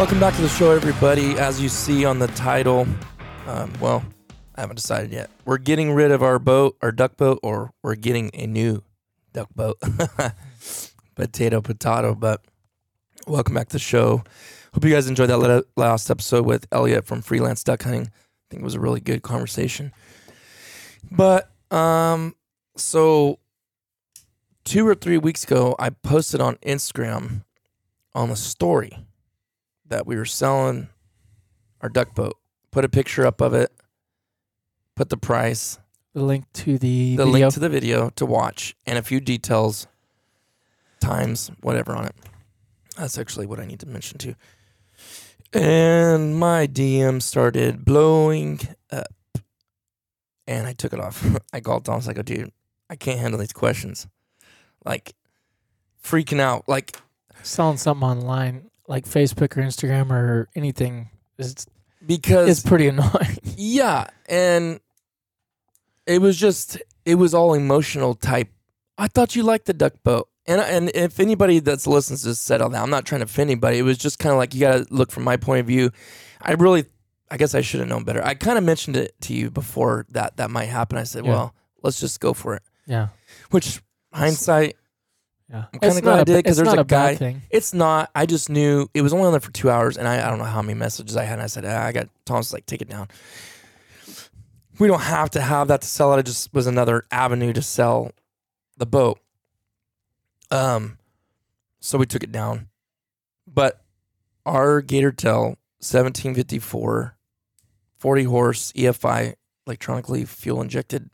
Welcome back to the show, everybody. As you see on the title, um, well, I haven't decided yet. We're getting rid of our boat, our duck boat, or we're getting a new duck boat. potato, potato. But welcome back to the show. Hope you guys enjoyed that last episode with Elliot from Freelance Duck Hunting. I think it was a really good conversation. But um, so two or three weeks ago, I posted on Instagram on the story that we were selling our duck boat. Put a picture up of it. Put the price, The link to the, the video. link to the video to watch, and a few details, times, whatever on it. That's actually what I need to mention too. And my DM started blowing up, and I took it off. I called Thomas. I go, dude, I can't handle these questions. Like freaking out. Like Selling something online, like Facebook or Instagram or anything, is because it's pretty annoying. Yeah, and it was just it was all emotional type. I thought you liked the duck boat, and and if anybody that's listens to said all that, I'm not trying to offend anybody. It was just kind of like you got to look from my point of view. I really, I guess I should have known better. I kind of mentioned it to you before that that might happen. I said, Yeah. well, let's just go for it. yeah, Which hindsight, yeah. I'm kinda glad I did, ba- 'cause there's not a a guy- thing. it's not. I just knew it was only on there for two hours, and I, I don't know how many messages I had. And I said, ah, I got Tom's was like, take it down. We don't have to have that to sell it. It just was another avenue to sell the boat. Um, so we took it down, but our Gator Tail 1754, 40 horse EFI electronically fuel injected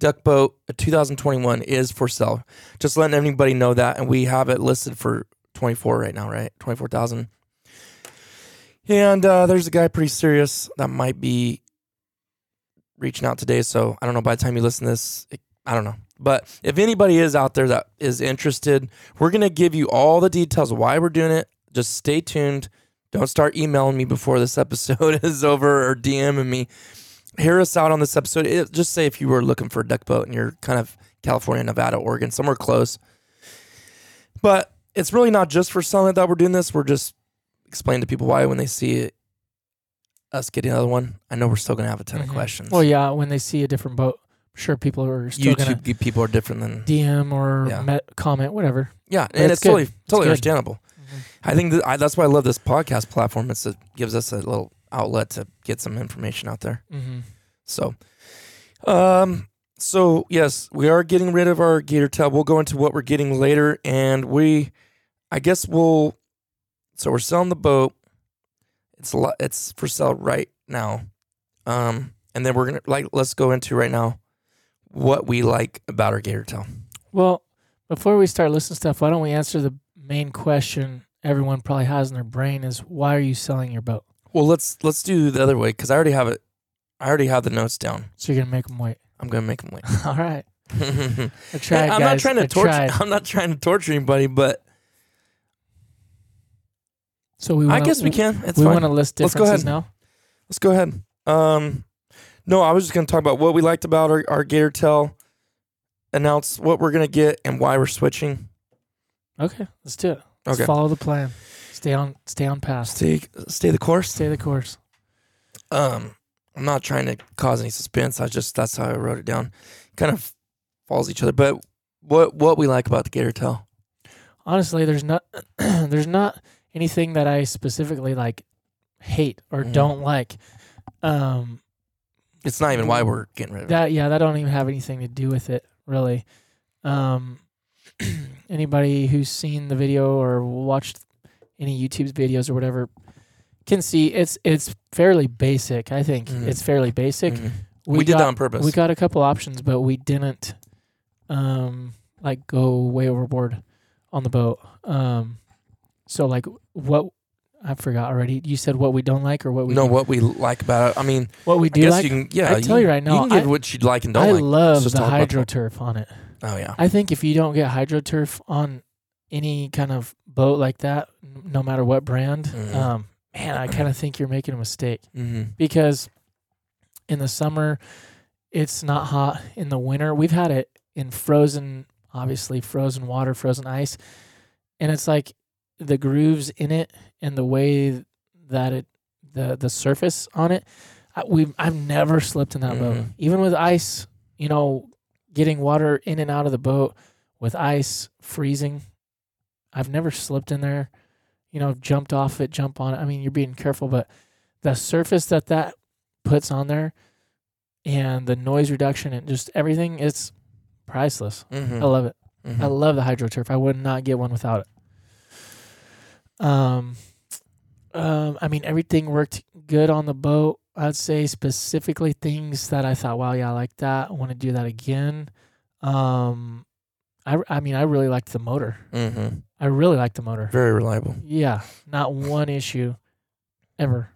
duck boat, 2021 is for sale. Just letting anybody know that, and we have it listed for 24 right now, right? 24,000. And uh, there's a guy pretty serious that might be reaching out today. So I don't know by the time you listen to this, it, I don't know. But if anybody is out there that is interested, we're going to give you all the details why we're doing it. Just stay tuned. Don't start emailing me before this episode is over or DMing me. Hear us out on this episode. It, just say if you were looking for a duck boat and you're kind of California, Nevada, Oregon, somewhere close. But it's really not just for selling that we're doing this. We're just explaining to people why when they see it, us getting another one. I know we're still going to have a ton of Mhm. questions. Well, yeah, when they see a different boat, I'm sure people are still gonna YouTube people are different than DM or Yeah. met, comment, whatever. yeah, But and it's it's, totally totally good. understandable. I think that I, that's why I love this podcast platform. It's, it gives us a little outlet to get some information out there. Mm-hmm. So, um, so yes, we are getting rid of our gator tail. We'll go into what we're getting later, and we, I guess we'll So we're selling the boat. It's a lot. It's for sale right now. Um, and then we're gonna like let's go into right now what we like about our gator tail. Well, before we start listing stuff, why don't we answer the main question everyone probably has in their brain is why are you selling your boat? Well, let's let's do the other way because I already have it. I already have the notes down. So you're gonna make them wait. I'm gonna make them wait. All right. I tried, I'm not guys. trying to I torture. tried. I'm not trying to torture anybody, but So we I wanna, I guess we can. It's we fine. want to list Let's go differences ahead. now. Let's go ahead. Um, no, I was just going to talk about what we liked about our, our Gator Tail, announce what we're going to get and why we're switching. Okay, let's do it. Let's Okay. follow the plan. Stay on stay on path. Stay, stay the course. Stay the course. Um, I'm not trying to cause any suspense. I just that's how I wrote it down. Kind of follows each other. But what what we like about the Gator Tail? Honestly, there's not there's not anything that I specifically like hate or Mhm. don't like. Um It's not even why we're getting rid of it. that yeah, that don't even have anything to do with it, really. Um anybody who's seen the video or watched any YouTube's videos or whatever can see it's it's fairly basic. I think Mhm. it's fairly basic. Mhm. We, did got, that on purpose. We got a couple options, but we didn't um like go way overboard on the boat. Um so like what I forgot already. You said what we don't like or what we know do, what we like about it. I mean, what we I do guess like. you can. Yeah, I tell you right now, you I- what you'd like and don't I like. love the talk about hydro turf on it. Oh yeah. I think if you don't get hydroturf on any kind of boat like that, no matter what brand, Mhm. um, man, I kind of think you're making a mistake Mm-hmm. because in the summer it's not hot. In the winter, we've had it in frozen, obviously frozen water, frozen ice, and it's like the grooves in it and the way that it, the the surface on it. I, we I've never slipped in that boat, Mhm. even with ice. You know, getting water in and out of the boat with ice freezing. I've never slipped in there, you know, jumped off it, jump on it. I mean, you're being careful, but the surface that that puts on there and the noise reduction and just everything, it's priceless. Mm-hmm. I love it. I Mm-hmm. love the hydroturf. I would not get one without it. Um, um, I mean, everything worked good on the boat. I'd say specifically things that I thought, wow, yeah, I like that. I want to do that again. Um, I, I mean, I really liked the motor. Mm-hmm. I really like the motor. Very reliable. Yeah, not one issue ever.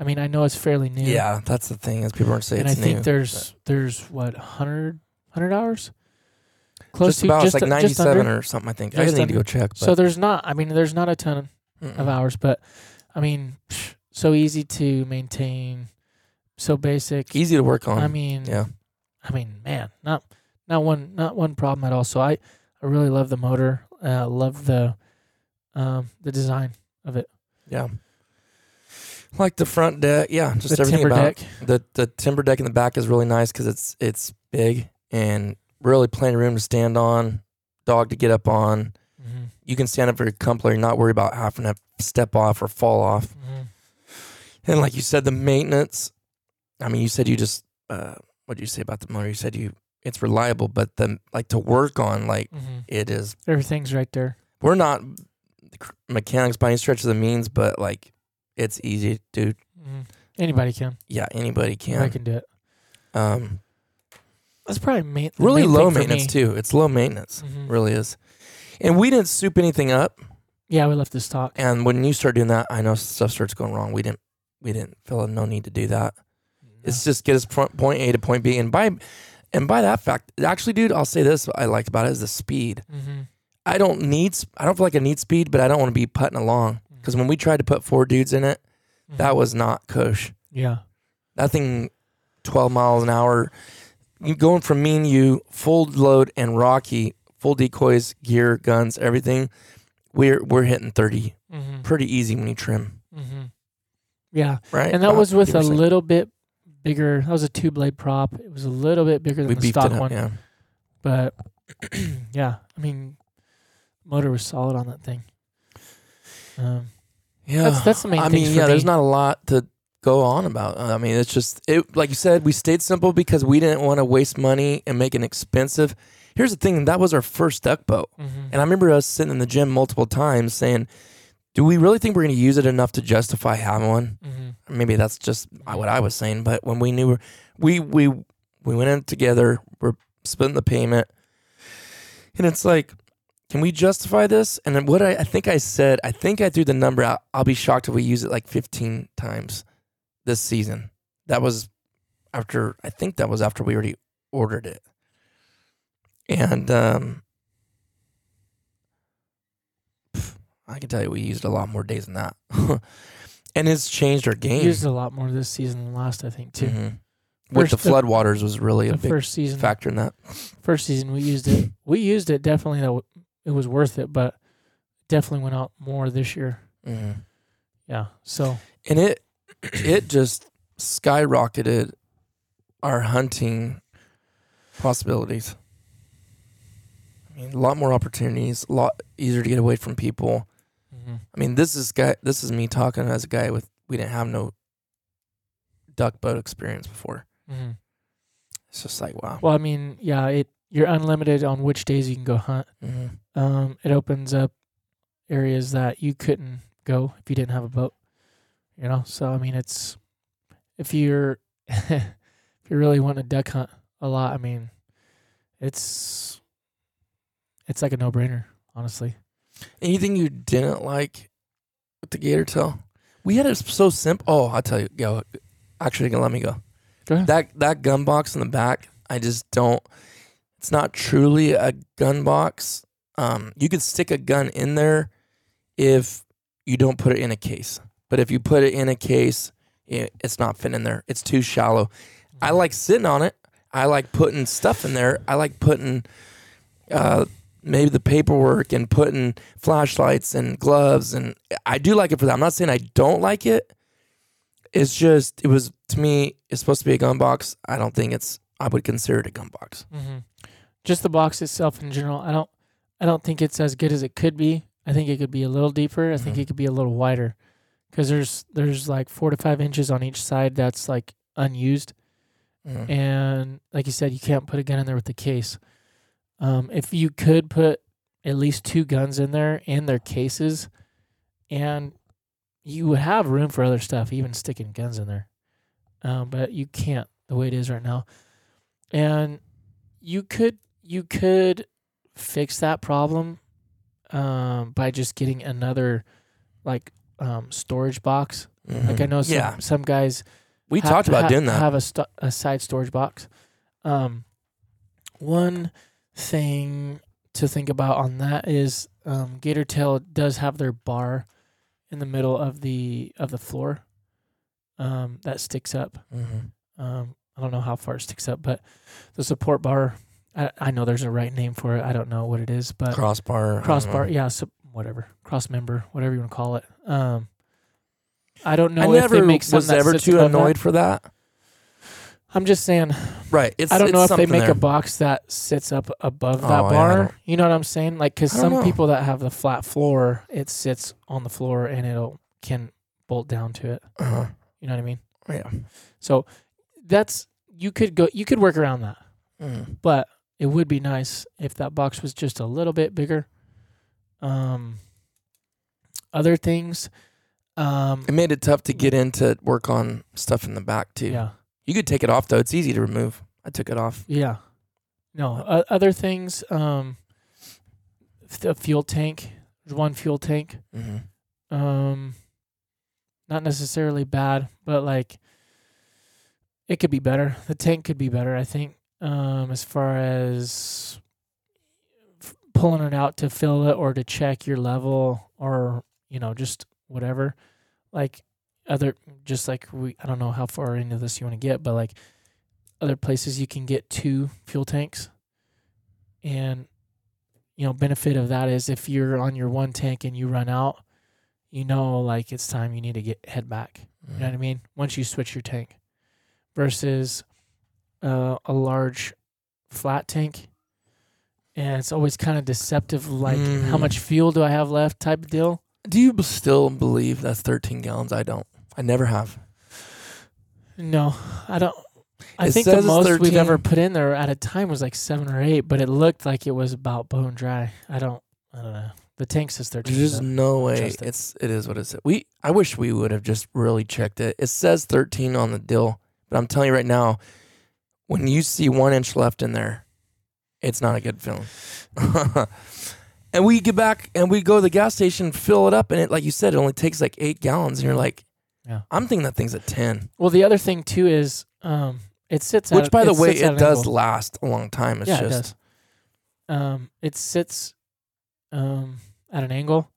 I mean, I know it's fairly new. Yeah, that's the thing. Is people aren't saying and I think new. there's there's what 100, 100 hours. Close just to about just, like a- just 97 under. or something. I think. I Just need to go check. But So there's not. I mean, there's not a ton Mm-mm. of hours, but I mean, so easy to maintain, so basic. easy to work on. I mean, yeah. I mean, man, not not one not one problem at all. So I I really love the motor. Uh, love the um the design of it. Yeah. Like the front deck, yeah, just the everything timber about deck. the the timber deck in the back is really nice because it's it's big and really plenty of room to stand on, dog to get up on. hmm You can stand up very comfortably, and not worry about having to step off or fall off. hmm And like you said, the maintenance. I mean, you said you just uh, what did you say about the motor? You said you it's reliable, but the like to work on, like hmm it is. Everything's right there. We're not mechanics by any stretch of the means, but like it's easy to. hmm Anybody can. Yeah, anybody can. I can do it. Um, That's probably main, really main low maintenance too. It's low maintenance, Mhm. really is. And we didn't soup anything up. Yeah, we left this stock. And when you start doing that, I know stuff starts going wrong. We didn't. We didn't feel no need to do that. It's just get us point A to point B, and by and by that fact, actually, dude, I'll say this: what I liked about it is the speed. hmm I don't need. I don't feel like I need speed, but I don't want to be putting along because when we tried to put four dudes in it, that was not cush. yeah. nothing. twelve miles an hour. You going from me and you, full load and rocky, full decoys, gear, guns, everything. We're we're hitting thirty hmm pretty easy when you trim, hmm Yeah, right? and that About was with a 50%. little bit bigger. That was a two blade prop. It was a little bit bigger than We the stock up, one, yeah. but yeah, I mean, motor was solid on that thing. Um, Yeah, That's- that's the main thing. I mean, yeah, there's not a lot to go on about. I mean, it's just it. Like you said, we stayed simple because we didn't want to waste money and make it expensive. Here's the thing: that was our first duck boat, mhm. and I remember us sitting in the gym multiple times saying, Do we really think we're going to use it enough to justify having one? Mm-hmm. Maybe that's just what I was saying. But when we knew we we we went in together, we're splitting the payment, and it's like, can we justify this? And then what I, I think I said, I think I threw the number out. I'll be shocked if we use it like 15 times this season. That was after I think that was after we already ordered it, and um, I can tell you we used a lot more days than that. and it's changed our We game. used a lot more this season than last, I think, too. Mhm. With the the- floodwaters was really a big first season, factor in that. first season we used it. We used it definitely. That it was worth it, but definitely went out more this year. hmm Yeah. So And it it just skyrocketed our hunting possibilities. I mean, a lot more opportunities, a lot easier to get away from people. Mhm. I mean, this is guy. This is me talking as a guy with we didn't have no duck boat experience before. Mhm. It's just like wow. well, I mean, yeah, it you're unlimited on which days you can go hunt. hmm Um, it opens up areas that you couldn't go if you didn't have a boat. You know, so I mean, it's if you're if you really want to duck hunt a lot, I mean, it's it's like a no brainer, honestly. Anything you didn't like with the gator tail? We had it so simple. Oh, I'll tell you. Go. Actually, let me go. Go ahead. That that gun box in the back, I just don't. It's not truly a gun box. Um, you could stick a gun in there if you don't put it in a case. But if you put it in a case, it, it's not fitting in there. It's too shallow. I like sitting on it. I like putting stuff in there. I like putting uh, maybe the paperwork and putting flashlights and gloves. And I do like it for that. I'm not saying I don't like it. It's just, it was, to me, it's supposed to be a gun box. I don't think it's, I would consider it a gun box. Mm-hmm. Just the box itself in general, I don't, I don't think it's as good as it could be. I think it could be a little deeper. I think Mhm. it could be a little wider, because there's there's like four to five inches on each side that's like unused, Mhm. and like you said, you can't put a gun in there with the case. Um, if you could put at least two guns in there in their cases, and you would have room for other stuff, even sticking guns in there. Um, but you can't the way it is right now, and you could you could fix that problem um, by just getting another like um, storage box. Like I know some yeah, some guys we ha- talked about ha- doing that. Have a, sto- a side storage box. Um, one thing to think about on that is um, Gator Tail does have their bar in the middle of the of the floor um, that sticks up. Mhm. Um, I don't know how far it sticks up, but the support bar. I, I know there's a right name for it. I don't know what it is, but Crossbar. Crossbar. Yeah, so whatever cross member, whatever you want to call it. Um, I don't know I if never was ever too above that. annoyed for that. I'm just saying. Right. It's, I don't it's know if they make there. a box that sits up above that Oh, bar. don't- you know what I'm saying? Like, because some know. people that have the flat floor, it sits on the floor and it'll can bolt down to it. Uh-huh. You know what I mean? Yeah. So that's you could go. You could work around that, Mhm. but it would be nice if that box was just a little bit bigger. Um, other things. Um, It made it tough to get in to work on stuff in the back too. yeah. You could take it off though. It's easy to remove. I took it off. Yeah. No, uh, other things. Um, the fuel tank. There's one fuel tank. Mm-hmm. Um, not necessarily bad, but like it could be better. The tank could be better. I think. Um, as far as f- pulling it out to fill it or to check your level or you know just whatever, like other just like we. I don't know how far into this you want to get, but like other places you can get two fuel tanks, and you know benefit of that is if you're on your one tank and you run out you know like it's time you need to get head back you know what i mean once you switch your tank versus uh, a large flat tank and it's always kind of deceptive like how Mhm. much fuel do i have left type of deal Do you still believe that's 13 gallons? I don't. I never have. no i don't i It think the it's most we've 13. ever put in there at a time was like seven or eight but it looked like it was about bone dry i don't i don't know The tank says 13. There's though. no way Trust it. it's it is what it says. We I wish we would have just really checked it. It says 13 on the deal, but I'm telling you right now, when you see one inch left in there, it's not a good feeling. and we get back and we go to the gas station, fill it up, and it like you said, it only takes like eight gallons, and you're like, Yeah. I'm thinking that thing's at 10. Well, the other thing too is um, it sits. At Which, at, by the way, it does angle. last a long time. It's yeah, it just does. Um, it sits um at an angle,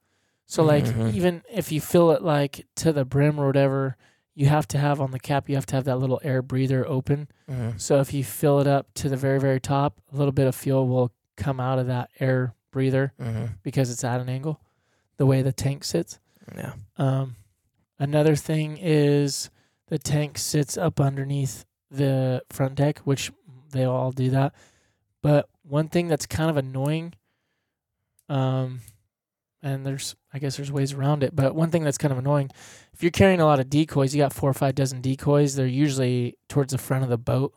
so like Mhm. even if you fill it like to the brim or whatever, you have to have on the cap. You have to have that little air breather open. Mhm. So if you fill it up to the very very top, a little bit of fuel will come out of that air breather Mhm. because it's at an angle, the way the tank sits. yeah. Um, another thing is the tank sits up underneath the front deck, which they all do that. But one thing that's kind of annoying, um, and there's I guess there's ways around it, but one thing that's kind of annoying, if you're carrying a lot of decoys, you got four or five dozen decoys. They're usually towards the front of the boat,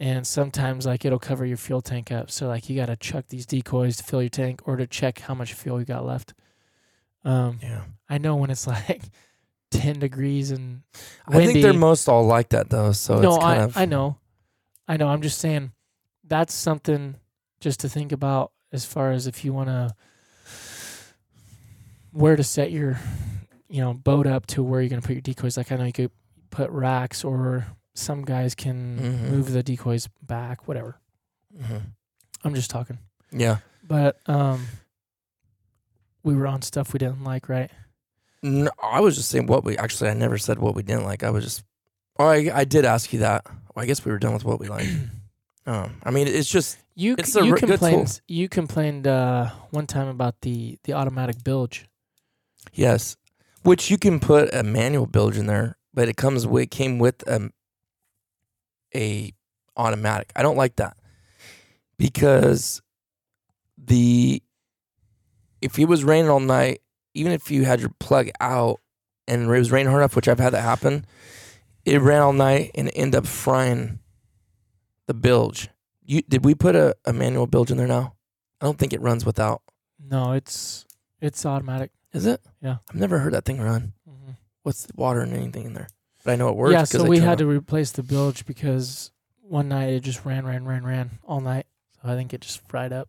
and sometimes like it'll cover your fuel tank up. So like you got to chuck these decoys to fill your tank or to check how much fuel you got left. Um, Yeah. I know when it's like 10 degrees and I think they're most all like that though. So no, it's kind I, of I know. I know. I'm just saying that's something just to think about as far as if you want to where to set your you know boat up to where you're going to put your decoys like I know you could put racks or some guys can Mhm. move the decoys back whatever. Mhm. I'm just talking. Yeah. But um we were on stuff we didn't like, right? No, I was just saying what we actually. I never said what we didn't like. I was just. Oh, I, I did ask you that. Well, I guess we were done with what we like. um, I mean, it's just You It's a you r- good tool. complained you complained uh, one time about the the automatic bilge. yes, which you can put a manual bilge in there, but it comes with came with um, a automatic. I don't like that because the if it was raining all night, even if you had your plug out and it was raining hard enough, which I've had that happen, it ran all night and it ended up frying the bilge. You did we put a, a manual bilge in there now? I don't think it runs without. No, it's it's automatic. Is it? Yeah. I've never heard that thing run. hmm What's the water and anything in there? But I know it works. Yeah, so we had to replace the bilge because one night it just ran, ran, ran, ran all night. So I think it just fried up.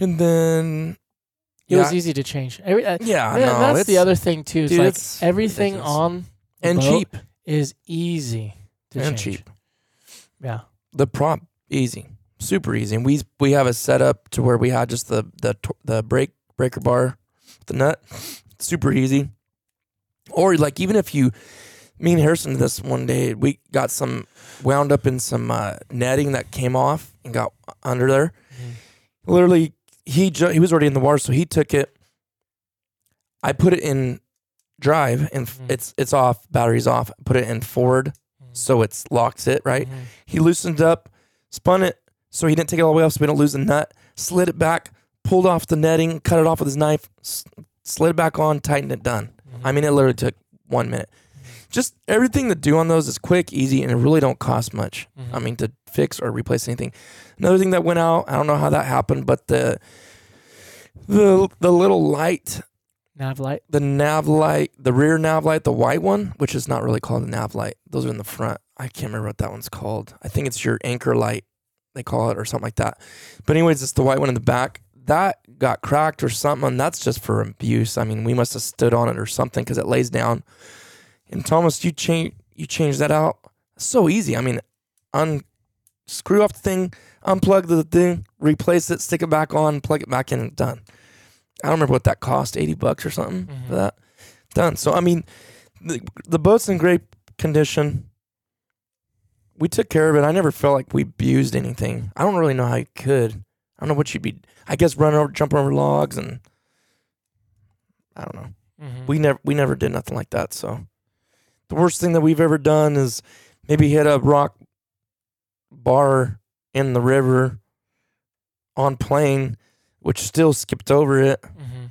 And then It was easy to change. Every, uh, yeah, yeah, no, that's the other thing too. It's dude, like it's everything ridiculous. on the and cheap is easy to and change. cheap. Yeah. The prop easy, super easy. And we we have a setup to where we had just the the the brake breaker bar, the nut, super easy. Or like even if you, me and Harrison did this one day, we got some wound up in some uh, netting that came off and got under there. Literally, he ju- he was already in the water, so he took it. I put it in drive and f- Mhm. it's it's off, battery's off. Put it in forward, so it's locks it right. Mhm. He loosened up, spun it so he didn't take it all the way off so we don't lose the nut, slid it back, pulled off the netting, cut it off with his knife, s- slid it back on, tightened it, done. I mean, it literally took one minute. Just everything to do on those is quick, easy, and it really don't cost much. I Mhm. mean, to fix or replace anything. Another thing that went out, I don't know how that happened, but the the the little light Nav light. the nav light, the rear nav light, the white one, which is not really called a nav light. Those are in the front. I can't remember what that one's called. I think it's your anchor light, they call it, or something like that. But anyways, it's the white one in the back. That got cracked or something. And that's just for abuse. I mean, we must have stood on it or something because it lays down. And Thomas, you change you change that out. So easy. I mean, unscrew off the thing, unplug the thing, replace it, stick it back on, plug it back in, and done. I don't remember what that cost, 80 bucks or something Mhm. for that. Done. So, I mean, the, the boat's in great condition. We took care of it. I never felt like we abused anything. I don't really know how you could. I don't know what you'd be. I guess running over, jumping over logs, and I don't know. Mhm. We never we never did nothing like that. So the worst thing that we've ever done is maybe hit a rock bar in the river on plane, which still skipped over it. Mhm.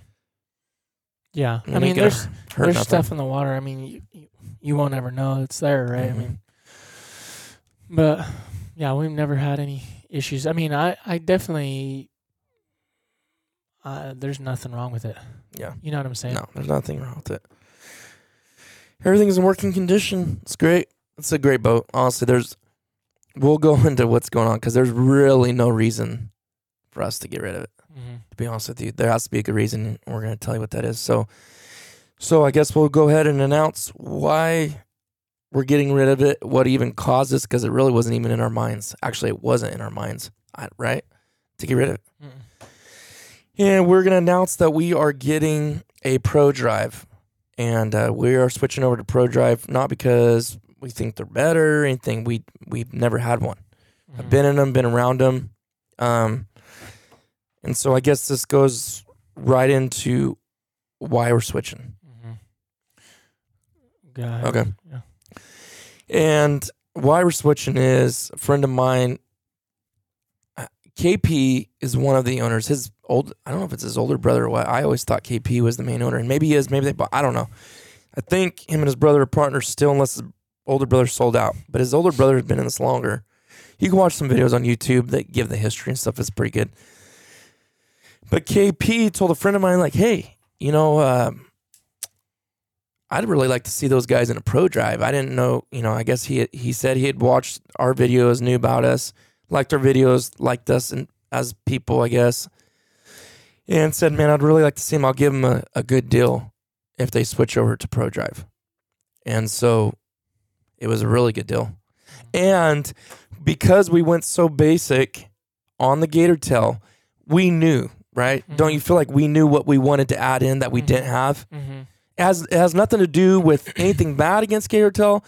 Yeah, I mean, there's there's nothing. stuff in the water. I mean, you, you, you won't ever know it's there, right? Mhm. I mean, but yeah, we've never had any issues. I mean, I I definitely uh, there's nothing wrong with it. Yeah. You know what I'm saying? No, there's nothing wrong with it. Everything's in working condition. It's great. It's a great boat. Honestly, there's. We'll go into what's going on because there's really no reason for us to get rid of it. hmm To be honest with you, there has to be a good reason. and We're going to tell you what that is. So, so I guess we'll go ahead and announce why we're getting rid of it. What even caused this? Because it really wasn't even in our minds. Actually, it wasn't in our minds, right? To get rid of it. Mm-mm. And we're going to announce that we are getting a Pro Drive. And uh, we are switching over to Pro Drive, not because we think they're better or anything. We, we've never had one. I've Mhm. been in them, been around them. Um, and so I guess this goes right into why we're switching. Mhm. Ahead. Okay. Yeah. And why we're switching is a friend of mine, uh, KP is one of the owners. His old, I don't know if it's his older brother or what. I always thought KP was the main owner, and maybe he is. Maybe they bought. I don't know. I think him and his brother are partners still, unless his older brother sold out. But his older brother has been in this longer. You can watch some videos on YouTube that give the history and stuff. It's pretty good. But KP told a friend of mine, like, hey, you know, um, I'd really like to see those guys in a pro drive. I didn't know, you know, I guess he he said he had watched our videos, knew about us, liked our videos, liked us and as people, I guess. And said, Man, I'd really like to see him. I'll give him a, a good deal if they switch over to Pro Drive. And so it was a really good deal. And because we went so basic on the Gator Tail, we knew, right? Don't you feel like we knew what we wanted to add in that we Mhm. didn't have? Mm-hmm. It has it has nothing to do with anything bad against Gator Tail.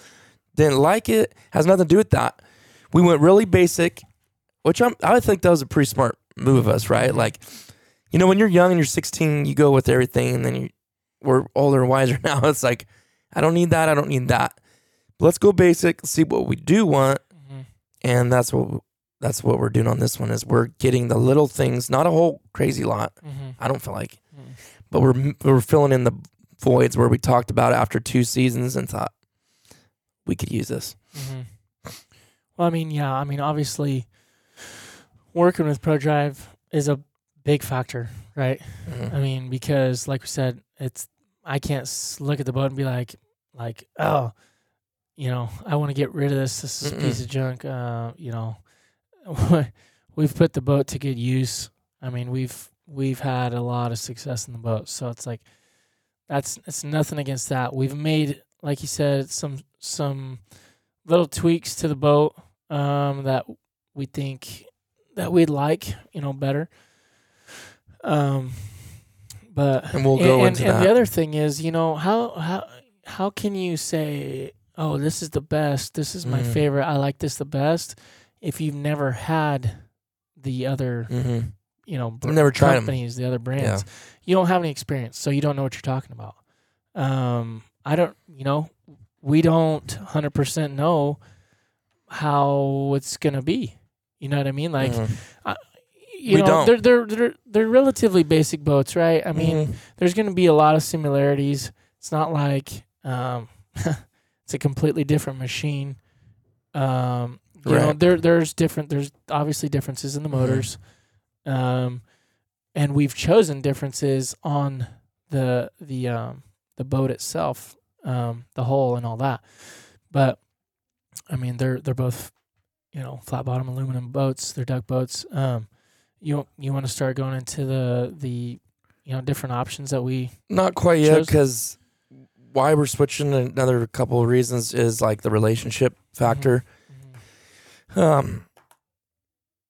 Didn't like it. Has nothing to do with that. We went really basic, which I'm I think that was a pretty smart move of us, right? Like, you know, when you're young and you're 16, you go with everything, and then you we're older and wiser now. It's like, I don't need that. I don't need that. Let's go basic. See what we do want, Mm-hmm. and that's what that's what we're doing on this one. Is we're getting the little things, not a whole crazy lot. Mm-hmm. I don't feel like, Mm. but we're we're filling in the voids where we talked about after two seasons and thought we could use this. hmm Well, I mean, yeah, I mean, obviously, working with ProDrive is a big factor, right? I mean, because like we said, it's I can't look at the boat and be like, like, oh, you know, I want to get rid of this. This is a piece of junk. Uh, you know, we've put the boat to good use. I mean, we've we've had a lot of success in the boat, so it's like that's it's nothing against that. We've made, like you said, some some little tweaks to the boat um, that we think that we'd like, you know, better. Um, but And we'll go and, into and that. the other thing is, you know, how how how can you say, "Oh, this is the best. This is my Mhm. favorite. I like this the best," if you've never had the other, hmm you know, br- Never tried companies, the other brands. You don't have any experience, so you don't know what you're talking about. Um, I don't, you know, we don't hundred percent know how it's gonna be. You know what I mean? Like, Mhm. You We know, don't. they're they're they're they're relatively basic boats, right? I mean, Mhm. there's going to be a lot of similarities. It's not like um, it's a completely different machine. Um, you know, there there's different. There's obviously differences in the Mhm. motors, um, and we've chosen differences on the the um, the boat itself, um, the hull and all that. But I mean, they're they're both you know flat bottom aluminum boats. They're duck boats. Um, you you want to start going into the the you know different options that we Not quite yet because why we're switching. Another couple of reasons is like the relationship factor. Um,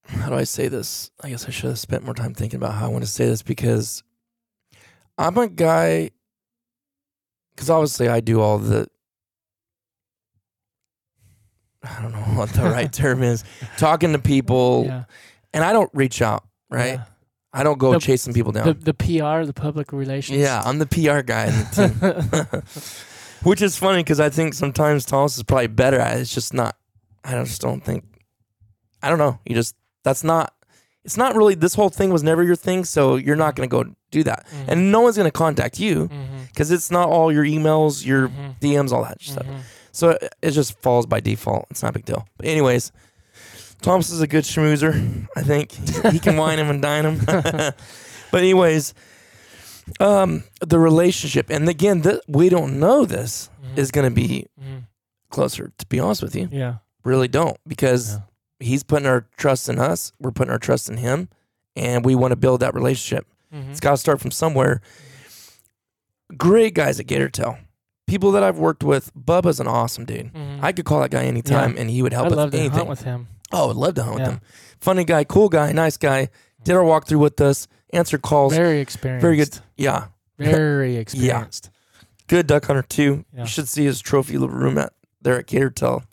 how do I say this? I guess I should have spent more time thinking about how I want to say this because I'm a guy. Because obviously I do all the. I don't know what the right term is. Talking to people, yeah and I don't reach out, right? Yeah. I don't go The- chasing people down. The the PR, the public relations. yeah, I'm the PR guy in the team. Which is funny because I think sometimes Thomas is probably better at it. It's just not. I just don't think. I don't know. You just that's not. It's not really. This whole thing was never your thing, so you're not going to go do that, Mhm. and no one's going to contact you because it's not all your emails, your Mhm. DMs, all that stuff. Mhm. So it, it just falls by default. It's not a big deal. But anyways, Thomas is a good schmoozer. I think he, he can wine him and dine him. but anyways, um, the relationship, and again, th- we don't know this Mhm. is going to be Mhm. closer. To be honest with you, Yeah. really don't because Yeah. he's putting our trust in us. We're putting our trust in him, and we want to build that relationship. Mhm. It's got to start from somewhere. Great guys at Gatortail. People that I've worked with. Bubba's an awesome dude. I could call that guy anytime, and he would help I'd with love to anything. hunt with him. Oh, I'd love to hunt Yeah. with him. Funny guy, cool guy, nice guy. Did our walkthrough with us, answered calls. Very experienced. Very good. Yeah, Very experienced. good duck hunter too. Yeah. You should see his trophy little room at there at Gatortail.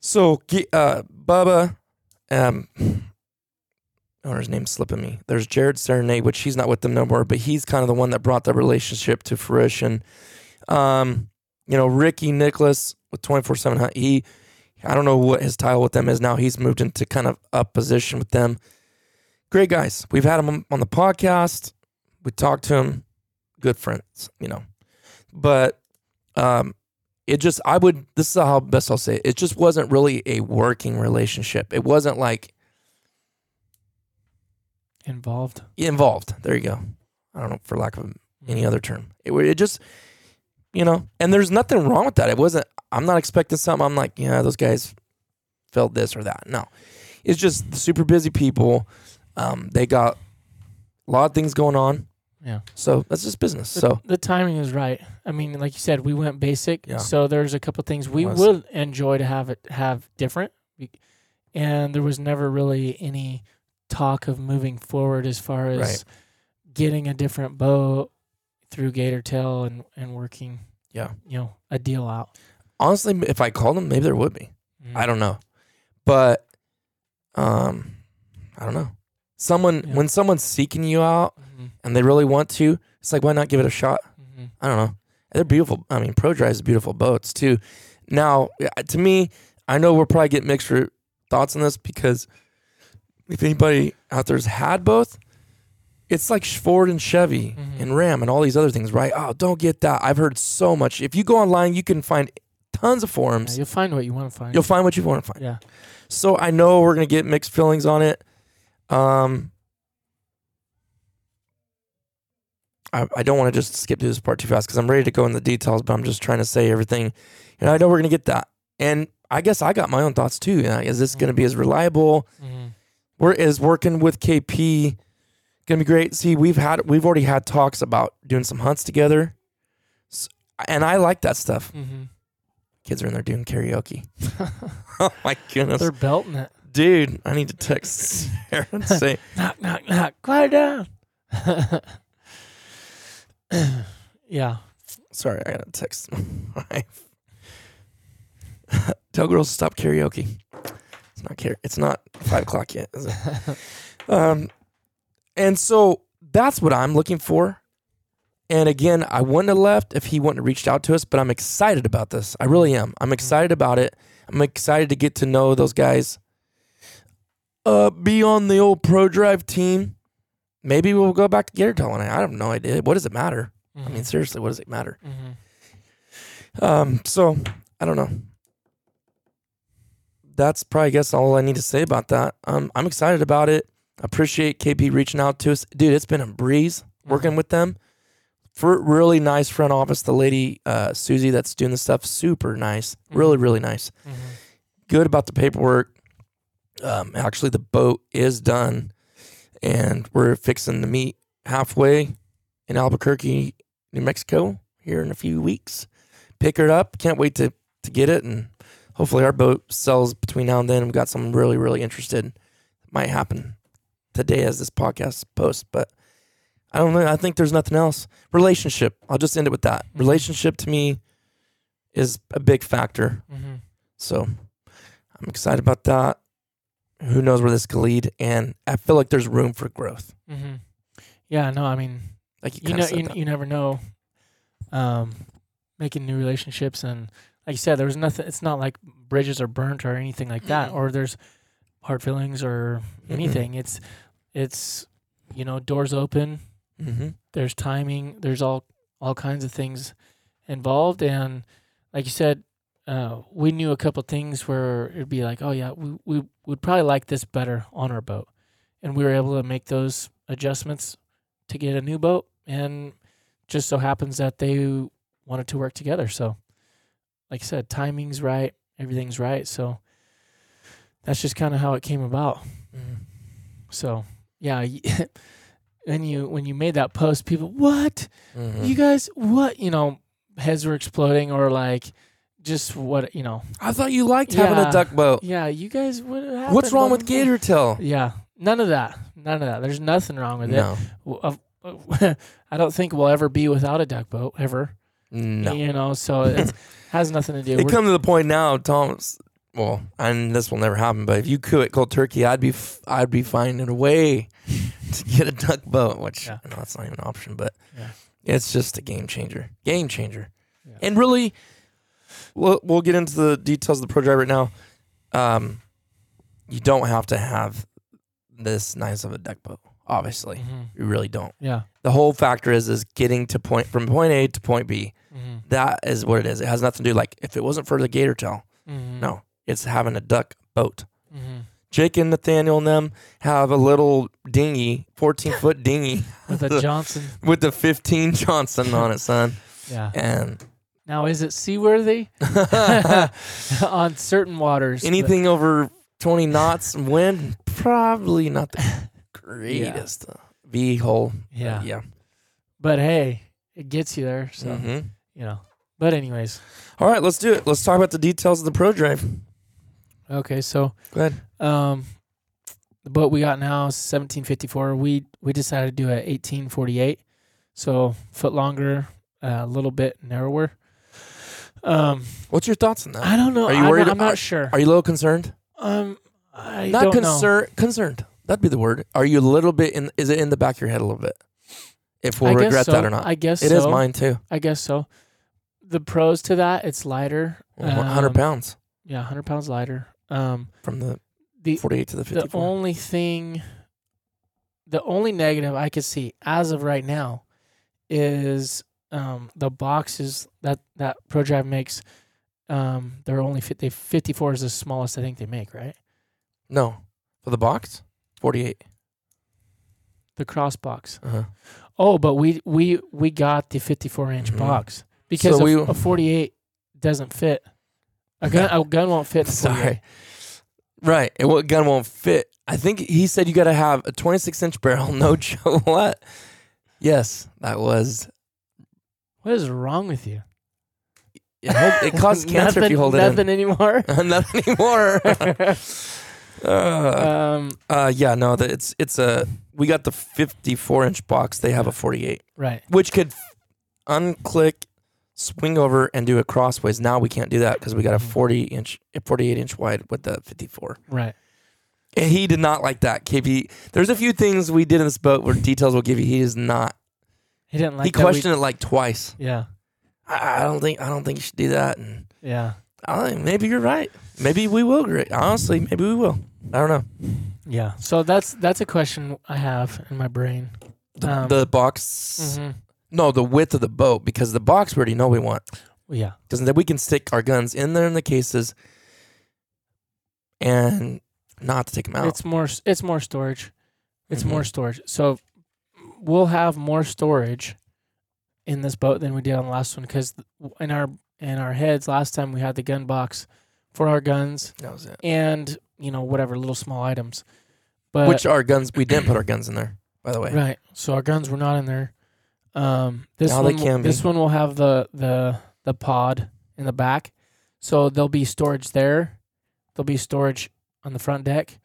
So, G- uh, Bubba, um, oh, his name's slipping me. There's Jared Serenade, which he's not with them no more, but he's kind of the one that brought the relationship to fruition. Um, you know, Ricky Nicholas with 24 7 Hunt, he, I don't know what his title with them is now. He's moved into kind of a position with them. Great guys. We've had him on the podcast. We talked to him. Good friends, you know. But um, it just, I would, this is how best I'll say it. It just wasn't really a working relationship. It wasn't like Involved. involved. There you go. I don't know, for lack of any other term. It, it just, you know, and there's nothing wrong with that. It wasn't, I'm not expecting something. I'm like, yeah, those guys felt this or that. No, it's just super busy people. Um, they got a lot of things going on. Yeah. So that's just business. The, So the timing is right. I mean, like you said, we went basic. Yeah. So there's a couple things we Was. would enjoy to have it have different. And there was never really any talk of moving forward as far as Right. getting a different boat through Gator Tail and, and working, Yeah. you know, a deal out. Honestly, if I called them, maybe there would be. I don't know. But um I don't know. Someone Yeah. when someone's seeking you out Mhm. and they really want to, it's like why not give it a shot? Mhm. I don't know. They're beautiful. I mean, Pro Drive's beautiful boats too. Now, to me, I know we'll probably get mixed thoughts on this because if anybody out there's had both, it's like Ford and Chevy Mhm. and Ram and all these other things, right? Oh, don't get that. I've heard so much. If you go online, you can find tons of Yeah, forums. you'll find what you want to find. You'll find what you want to find. yeah. So I know we're gonna get mixed feelings on it. Um, I, I don't want to just skip through this part too fast because I'm ready to go in the details, but I'm just trying to say everything. And I know we're gonna get that. And I guess I got my own thoughts too. You know, is this gonna be as reliable? Mhm. Where is working with KP gonna be great? See, we've had we've already had talks about doing some hunts together, S and I like that stuff. Mhm. Kids are in there doing karaoke. oh my goodness. They're belting it. Dude, I need to text Sarah and say, knock, knock, knock. Quiet down. yeah. sorry, I gotta text my wife. Tell girls to stop karaoke. It's not care. It's not five o'clock yet. Is it? um, and so that's what I'm looking for. And again, I wouldn't have left if he wouldn't have reached out to us, but I'm excited about this. I really am. I'm excited about it. I'm excited to get to know those guys. Uh, be on the old Pro Drive team. Maybe we'll go back to Gatortail one. I have no idea. What does it matter? I mean, seriously, what does it matter? Mhm. Um, so I don't know. That's probably I guess all I need to say about that. Um, I'm excited about it. I appreciate KP reaching out to us, dude. It's been a breeze working with them. For really nice front office, the lady uh, Susie that's doing the stuff, super nice, really really nice. Mhm. Good about the paperwork. Um, actually, the boat is done, and we're fixing to meet halfway in Albuquerque, New Mexico, here in a few weeks. Pick her up. Can't wait to to get it, and hopefully our boat sells between now and then. We've got someone really really interested. Might happen today as this podcast posts, but I don't know. I think there's nothing else. Relationship. I'll just end it with that. Mhm. Relationship to me is a big factor. Mhm. So I'm excited about that. who knows where this could lead. And I feel like there's room for growth. Mm-hmm. Yeah, no, I mean, Like you, you know, you, you never know. Um, making new relationships and like you said, there was nothing. It's not like bridges are burnt or anything like that, or there's hard feelings or anything. It's it's you know doors open. Mhm. There's timing. There's all all kinds of things involved, and like you said, uh, we knew a couple things where it'd be like, oh yeah, we we would probably like this better on our boat, and we were able to make those adjustments to get a new boat, and just so happens that they wanted to work together. So, like I said, timing's right, everything's right. So that's just kind of how it came about. Mhm. So yeah, when you when you made that post, people, what Mhm. you guys, what you know, heads were exploding or like just what you know. I thought you liked having a duck boat. Yeah, you guys, what happened? What's wrong with gator tail? Yeah, none of that, none of that. There's nothing wrong with No, it. I don't think we'll ever be without a duck boat ever. no. You know, so it has nothing to do. With it We're- come to the point now, Tom's. Well, and this will never happen. But if you quit cold turkey, I'd be f- I'd be finding a way to get a duck boat, which Yeah. I know that's not even an option, but Yeah. it's just a game changer. Game changer. Yeah. And really, we'll we'll get into the details of the pro drive right now. Um, you don't have to have this nice of a duck boat. Obviously, Mhm. you really don't. Yeah. The whole factor is is getting to point from point A to point B. Mhm. That is what it is. It has nothing to do like if it wasn't for the gator tail. Mhm. No, it's having a duck boat. Mhm. Jake and Nathaniel and them have a little dinghy, 14 foot dinghy With a Johnson. with the 15 Johnson on it, son. Yeah. And Now, is it seaworthy on certain waters? but- anything over 20 knots and wind, probably not the greatest. uh, V hull. Yeah. Yeah. But hey, it gets you there. So Mhm. you know. But anyways, All right, let's do it. Let's talk about the details of the pro drive. Okay. So Go ahead. um, the boat we got now is 1754. We we decided to do a 1848, so foot longer, uh, a little bit narrower. Um, What's your thoughts on that? I don't know. Are you I'm, worried- Not, I'm not sure. Are you a little concerned? um, I not don't concerned. Concerned. That'd be the word. Are you a little bit in? Is it in the back of your head a little bit? If we'll I regret so. that or not, I guess it is so. mine too. I guess so. The pros to that, it's lighter. One hundred Um, pounds Yeah, 100 pounds lighter. Um, from the the forty-eight to the 54. the only thing, the only negative I could see as of right now, is um, the boxes that that ProDrive makes. Um, they're only 50, 54 is the smallest I think they make, right? no, for the box, forty-eight. The cross box. Uh-huh. Oh, but we we we got the 54 inch Mhm. box because So a, we- a 48 doesn't fit. A gun a gun won't fit. Sorry. Right, and what gun won't fit? I think he said you got to have a twenty-six inch barrel. No joke. What? Yes, that was. What is wrong with you? It, hold, it causes cancer if you hold it nothing anymore. in. Not anymore. uh, um, uh, yeah, no, the, it's it's a. We got the fifty-four inch box. They have a forty-eight. right. which could unclick, swing over, and do a crossways. Now we can't do that because we got a Mhm. 40 inch, 48 inch wide with the 54. Right. And he did not like that. KP, there's a few things we did in this boat where details will give you. He is not. He didn't like he that we- questioned it like twice. Yeah. I, I don't think. I don't think you should do that. And Yeah. I think maybe you're right. Maybe we will. Great. Honestly, maybe we will. I don't know. Yeah. So that's that's a question I have in my brain. The, Um, the box. Mhm. No, the width of the boat because the box we already know we want. Yeah. because then we can stick our guns in there in the cases and not to take them out. It's more it's more storage. It's Mhm. more storage. So we'll have more storage in this boat than we did on the last one because in our in our heads last time we had the gun box for our guns that was it. and you know whatever little small items. But Which our guns? We didn't put our guns in there, by the way. Right. So our guns were not in there. Um, this Now one, will- can be. this one will have the the the pod in the back, so there'll be storage there. There'll be storage on the front deck,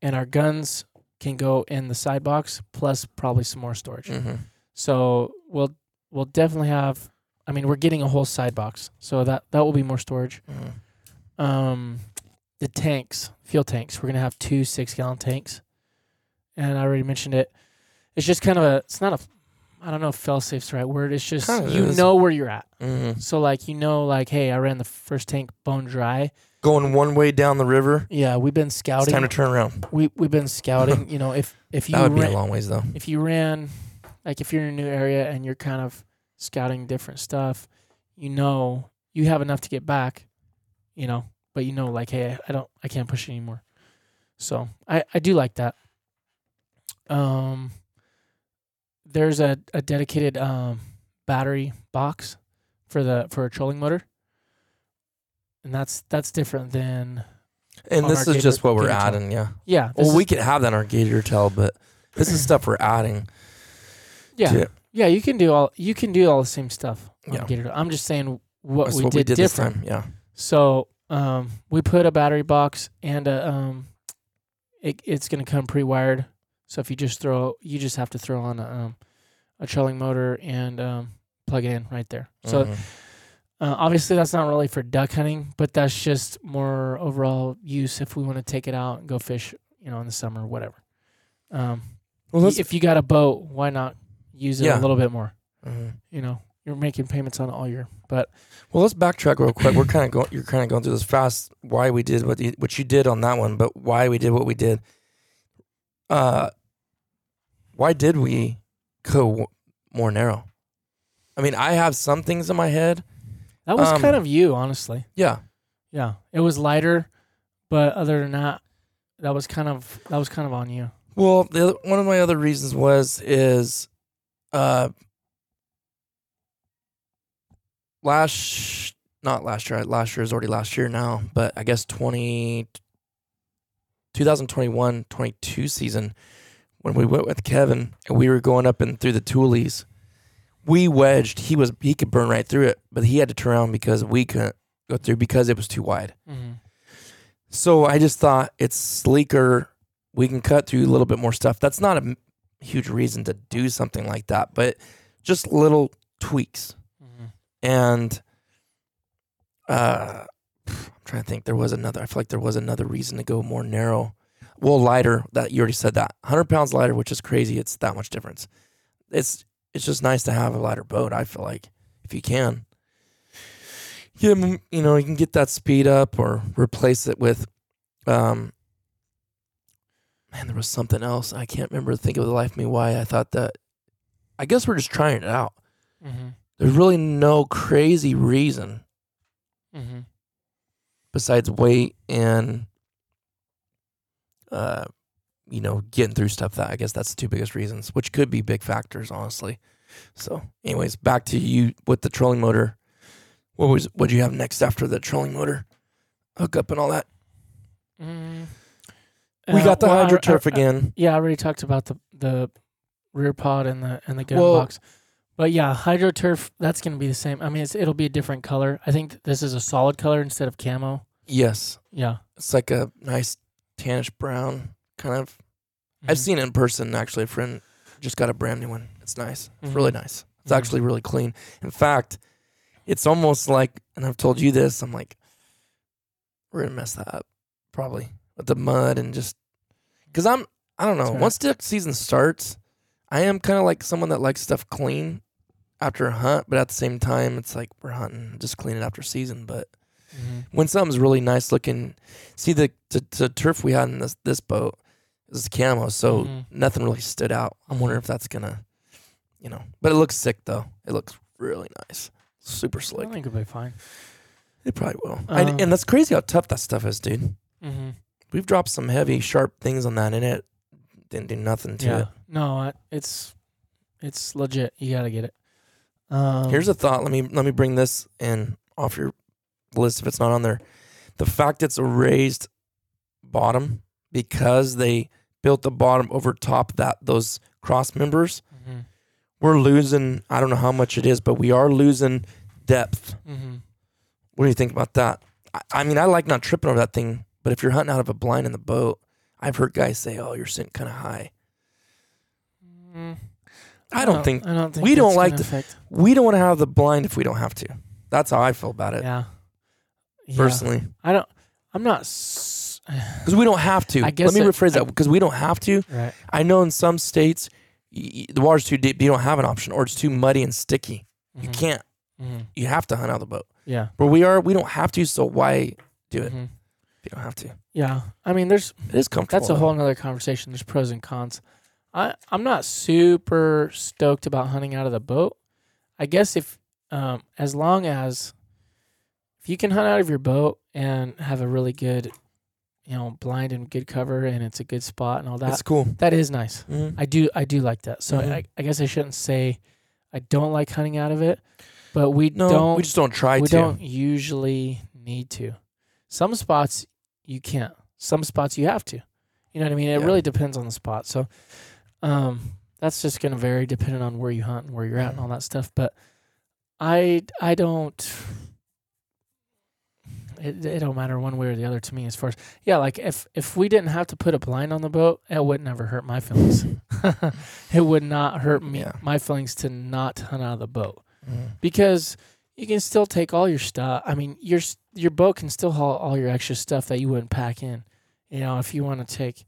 and our guns can go in the side box plus probably some more storage. hmm So we'll we'll definitely have. I mean, we're getting a whole side box, so that that will be more storage. hmm Um, the tanks, fuel tanks. We're gonna have two six gallon tanks, and I already mentioned it. It's just kind of a. It's not a. I don't know if fail safe's the right word. It's just Kinda you is. know where you're at. Mhm. So like you know like hey, I ran the first tank bone dry. Going one way down the river. Yeah, we've been It's scouting. time to turn around. we we've been scouting. you know if if you That would be ran, a long ways though. if you ran like if you're in a new area and you're kind of scouting different stuff, you know you have enough to get back, you know, but you know like hey, I don't I can't push anymore. So, I I do like that. Um there's a a dedicated um battery box for the for a trolling motor. And that's that's different than And this is just what we're Gator tail. adding, yeah. yeah. Well, we is- could have that in our Gator tail, but this is stuff we're adding. yeah. to. Yeah, you can do all you can do all the same stuff. On Yeah. Gator. I'm just saying what we what did, we did different. this time. Yeah. So um, we put a battery box and a um, it, it's gonna come pre-wired. So if you just throw, you just have to throw on a um, a trolling motor and um, plug it in right there. So Mhm. uh, obviously that's not really for duck hunting, but that's just more overall use if we want to take it out and go fish, you know, in the summer, whatever. Um, well, if you got a boat, why not use it Yeah. a little bit more? Mhm. You know, you're making payments on it all year, but well, let's backtrack real quick. We're kind of going. You're kind of going through this fast. Why we did what you, what you did on that one, but why we did what we did. Uh, why did we go more narrow? I mean, I have some things in my head. that was Um, kind of you, honestly. Yeah. Yeah, it was lighter, but other than that, that was kind of that was kind of on you. Well, the other, one of my other reasons was is, uh, last not last year. Last year is already last year now, but I guess 20, 2021, 22 season when we went with Kevin and we were going up and through the tules, we wedged. He was he could burn right through it, but he had to turn around because we couldn't go through because it was too wide. Mm-hmm. So I just thought it's sleeker. We can cut through a little bit more stuff. That's not a huge reason to do something like that, but just little tweaks. Mm-hmm. And uh, I'm trying to think. There was another. I feel like there was another reason to go more narrow. Well, lighter. That you already said that. 100 pounds lighter, which is crazy. It's that much difference. It's it's just nice to have a lighter boat. I feel like if you can. Yeah, you know, you can get that speed up or replace it with um man, there was something else. I can't remember think of the life of me why I thought that I guess we're just trying it out. Mm-hmm. There's really no crazy reason Mm-hmm. besides weight and uh you know, getting through stuff that I guess that's the two biggest reasons, which could be big factors, honestly. So anyways, back to you with the trolling motor. What was what do you have next after the trolling motor? hookup and all that. Mm-hmm. We got the Uh, well, I- hydro I- again. Yeah, I already talked about the the rear pod and the and the gun Well- box. But yeah, hydro turf that's going to be the same. I mean, it's, it'll be a different color. I think th- this is a solid color instead of camo. Yes. Yeah, It's like a nice tannish brown kind of. I've Mhm. seen it in person actually. A friend just got a brand new one. It's nice. It's Mhm. really nice. It's Mhm. actually really clean. In fact, it's almost like, and I've told you this, I'm like, we're gonna mess that up probably with the mud and just because I'm, I don't know. Right. Once duck season starts, I am kind of like someone that likes stuff clean after a hunt, but at the same time, it's like we're hunting, just clean it after season. But Mhm. when something's really nice looking, see the the, the turf we had in this this boat is camo, so Mhm. nothing really stood out. I'm wondering if that's gonna, you know, but it looks sick though. It looks really nice, super slick. I think it'll be fine. It probably will. I- Um, and that's crazy how tough that stuff is, dude. Mm-hmm. We've dropped some heavy, sharp things on that, and it didn't do nothing to Yeah, it. no, it's it's legit. You got to get it. Um, Here's a thought. Let me let me bring this in off your list if it's not on there. The fact it's a raised bottom because they built the bottom over top that those cross members. Mhm. We're losing. I don't know how much it is, but we are losing depth. Mhm. What do you think about that? I, I mean, I like not tripping over that thing, but if you're hunting out of a blind in the boat, I've heard guys say, "Oh, you're sitting kind of high." Mm. I don't think I don't think we don't like affect. we don't want to have the blind if we don't have to. That's how I feel about it Yeah. Personally. I don't. I'm not. S- because we don't have to. I guess Let me rephrase I- that because we don't have to. right. I know in some states y- y- the water's too deep. You don't have an option, or it's too muddy and sticky. You Mhm. can't. Mhm. You have to hunt out of the boat. Yeah. But we are. We don't have to. So why do it Mhm. if you don't have to? Yeah. I mean, there's It is comfortable. that's a whole nother conversation. There's pros and cons. I I'm not super stoked about hunting out of the boat. I guess if um as long as if you can hunt out of your boat and have a really good you know blind and good cover and it's a good spot and all that That's cool. that is nice. Mhm. I do I do like that. So Mhm. I, I guess I shouldn't say I don't like hunting out of it, but we No, don't we just don't try to we to. don't usually need to. Some spots you can't. Some spots you have to. You know what I mean? It Yeah. really depends on the spot. So um that's just going to vary depending on where you hunt and where you're at and all that stuff, but I I don't it, it don't matter one way or the other to me as far as yeah like if if we didn't have to put a blind on the boat it would never hurt my feelings it would not hurt me Yeah. my feelings to not hunt out of the boat Mhm. because you can still take all your stuff. I mean, your your boat can still haul all your extra stuff that you wouldn't pack in. You know, if you want to take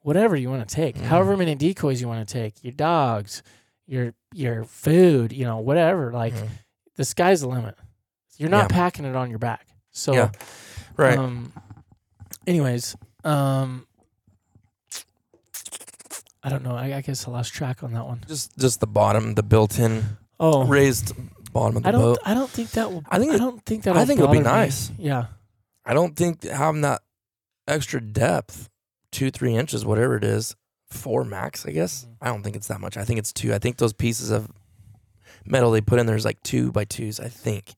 whatever you want to take, Mhm. however many decoys you want to take, your dogs, your your food, you know, whatever. Like Mhm. the sky's the limit. You're not Yeah. packing it on your back. So, Yeah. Right. Um, anyways, um, I don't know. I, I guess I lost track on that one. just just the bottom, the built-in Oh, raised bottom of the I don't. boat. I don't think that will. I think I don't think that. I think it'll be bother me. nice. Yeah. I don't think having that extra depth, two, three inches, whatever it is, four max, I guess. Mhm. I don't think it's that much. I think it's two. I think those pieces of metal they put in there is like two by twos, I think.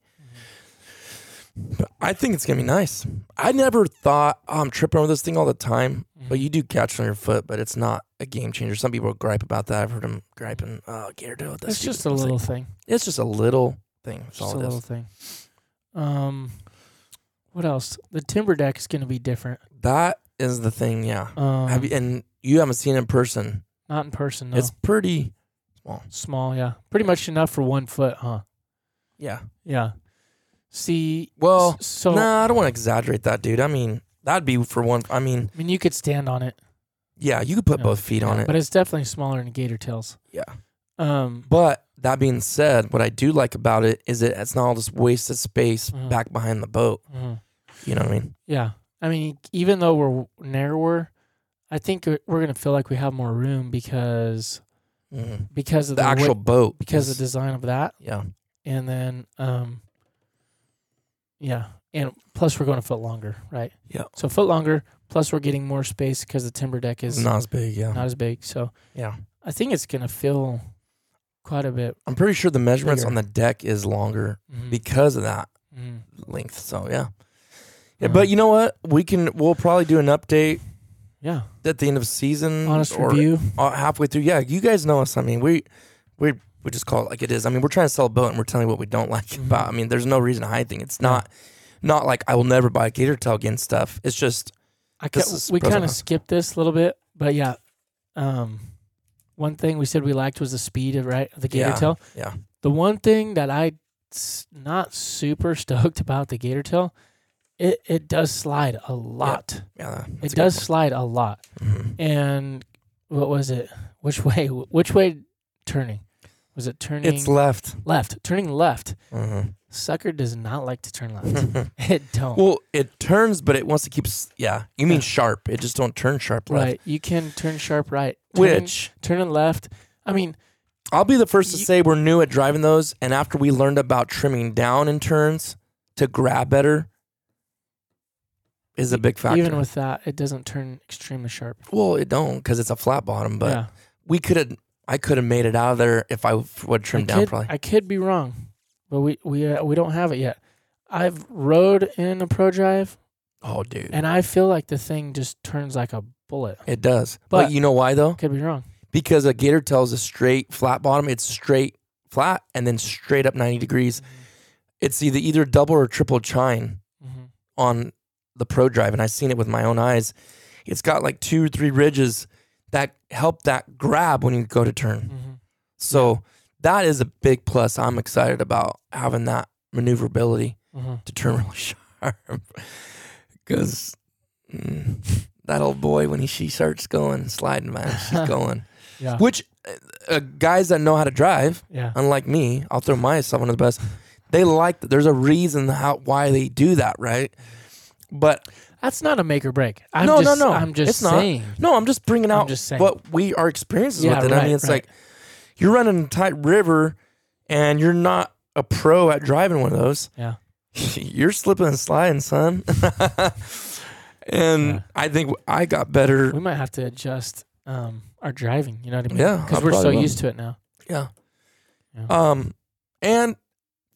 But I think it's gonna be nice. I never thought oh, I'm tripping over this thing all the time, but Mhm. you do catch it on your foot, but it's not a game changer. Some people gripe about that. I've heard them griping, oh, gator tail. with that It's just a thing." Like, little thing. it's just a little thing. That's Just all a little is. thing. Um, what else? The timber deck is going to be different. That is the thing, yeah. Um, Have you, and you haven't seen it in person. not in person. No. It's pretty small. small. Yeah, pretty much enough for one foot, huh? Yeah. Yeah. See, Well, so nah, I don't want to exaggerate that, dude. I mean, that'd be for one. I mean, I mean, you could stand on it, yeah, you could put Yeah. both feet on it. but it's definitely smaller than gator tails. yeah. Um, But that being said, what I do like about it is that it's not all this wasted space Mhm. back behind the boat. mhm. You know what I mean? Yeah. I mean, even though we're narrower, I think we're going to feel like we have more room because Mhm. because of The the, actual boat. because is- the design of that, yeah. and then um, yeah, and plus we're going a foot longer, right? Yeah. So foot longer, plus we're getting more space because the timber deck is Not as big. Yeah. not as big. So yeah. I think it's going to feel quite a bit. I'm pretty sure the measurements Bigger. on the deck is longer mhm, because of that mhm. length. So yeah. Yeah, but you know what? We can. We'll probably do an update yeah, at the end of season. honest or review. uh, halfway through. Yeah, you guys know us. I mean, we we we just call it like it is. I mean, we're trying to sell a boat and we're telling you what we don't like Mhm. about. I mean, there's no reason to hide things. It's Yeah. not not like I will never buy a gator tail again stuff. It's just I ca- we kind of skipped this a little bit, but yeah. Um, one thing we said we liked was the speed of right of the gator Yeah, tail. yeah. The one thing that I not super stoked about the gator tail, it it does slide a lot. yeah. It does slide a lot. hmm And what was it? Which way? Which way turning? Was it turning It's left. left? Turning left. Mhm. Sucker does not like to turn left. it don't. well, it turns, but it wants to keep. s- Yeah, you mean sharp. It just don't turn sharp left. right. You can turn sharp right. Turning- Which turning left. I mean, I'll be the first to You- say we're new at driving those, and after we learned about trimming down in turns to grab better, is a big factor. even with that, it doesn't turn extremely sharp. well, it don't because it's a flat bottom, but yeah. we could have. I could have made it out of there if I would trim I down could, probably. I could be wrong, but we we uh, we don't have it yet. I've rode in a pro drive, oh, dude, and I feel like the thing just turns like a bullet. it does. But, But- you know why though? Could be wrong. Because a gator tail is a straight flat bottom. It's straight flat and then straight up ninety degrees. It's either either double or triple chine. Mm-hmm. on the Pro Drive, and I've seen it with my own eyes. It's got like two or three ridges that help that grab when you go to turn. Mm-hmm. So that is a big plus. I'm excited about having that maneuverability Mm-hmm. to turn really sharp. because mm, that old boy when he she starts going sliding, man, she's going. Yeah. Which uh, uh, guys that know how to drive, Yeah. unlike me, I'll throw myself under the bus. They like that. There's a reason how why they do that, right? But That's not a make or break. I'm no, just, no, no. I'm just it's not. saying. No, I'm just bringing out just what we our experiences Yeah, with it. I mean, it's right. like you're running a tight river, and you're not a pro at driving one of those. Yeah. you're slipping and sliding, son. and Yeah. I think I got better. We might have to adjust um, our driving. You know what I mean? Yeah, Because we're so will. used to it now. Yeah. Yeah. Um, and